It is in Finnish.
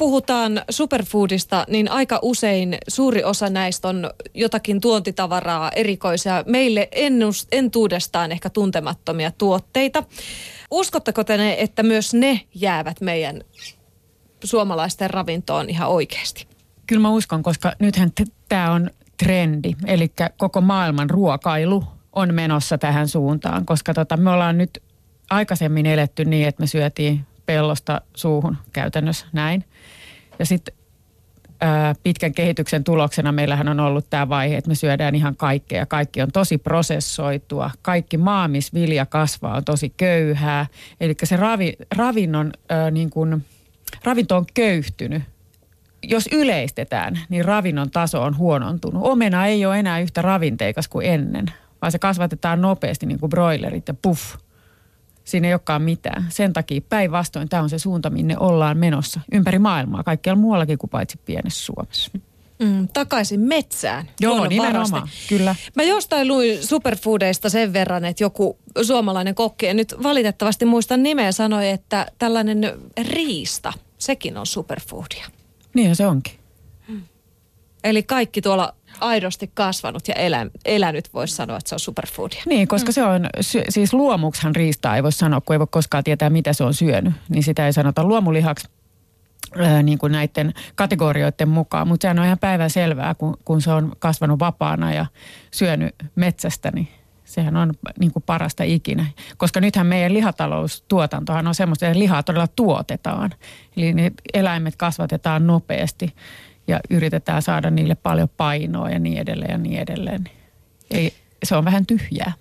puhutaan superfoodista, niin aika usein suuri osa näistä on jotakin tuontitavaraa, erikoisia, meille ennust, entuudestaan ehkä tuntemattomia tuotteita. Uskotteko te ne, että myös ne jäävät meidän suomalaisten ravintoon ihan oikeasti? Kyllä mä uskon, koska nythän tämä on trendi, eli koko maailman ruokailu on menossa tähän suuntaan, koska tota, me ollaan nyt aikaisemmin eletty niin, että me syötiin pellosta suuhun käytännössä näin. Ja sitten pitkän kehityksen tuloksena meillähän on ollut tämä vaihe, että me syödään ihan kaikkea. Kaikki on tosi prosessoitua. Kaikki maa, missä vilja kasvaa, on tosi köyhää. Eli se ravi, ravinnon, ää, niin kun, ravinto on köyhtynyt. Jos yleistetään, niin ravinnon taso on huonontunut. Omena ei ole enää yhtä ravinteikas kuin ennen, vaan se kasvatetaan nopeasti niin kuin broilerit ja puff – siinä ei olekaan mitään. Sen takia päinvastoin tämä on se suunta, minne ollaan menossa ympäri maailmaa, kaikkialla muuallakin kuin paitsi pienessä Suomessa. Mm, takaisin metsään. Joo, nimenomaan, kyllä. Mä jostain luin superfoodeista sen verran, että joku suomalainen kokki, en nyt valitettavasti muista nimeä, sanoi, että tällainen riista, sekin on superfoodia. Niin se onkin. Eli kaikki tuolla aidosti kasvanut ja elä, elänyt, voisi sanoa, että se on superfoodia. Niin, koska mm. se on, siis luomuksihan riistaa ei voi sanoa, kun ei voi koskaan tietää, mitä se on syönyt. Niin sitä ei sanota luomulihaksi ää, niin kuin näiden kategorioiden mukaan. Mutta sehän on ihan päivän selvää, kun, kun se on kasvanut vapaana ja syönyt metsästä, niin sehän on niin kuin parasta ikinä. Koska nythän meidän lihataloustuotantohan on semmoista, että lihaa todella tuotetaan. Eli ne eläimet kasvatetaan nopeasti ja yritetään saada niille paljon painoa ja niin edelleen ja niin edelleen. Ei, se on vähän tyhjää.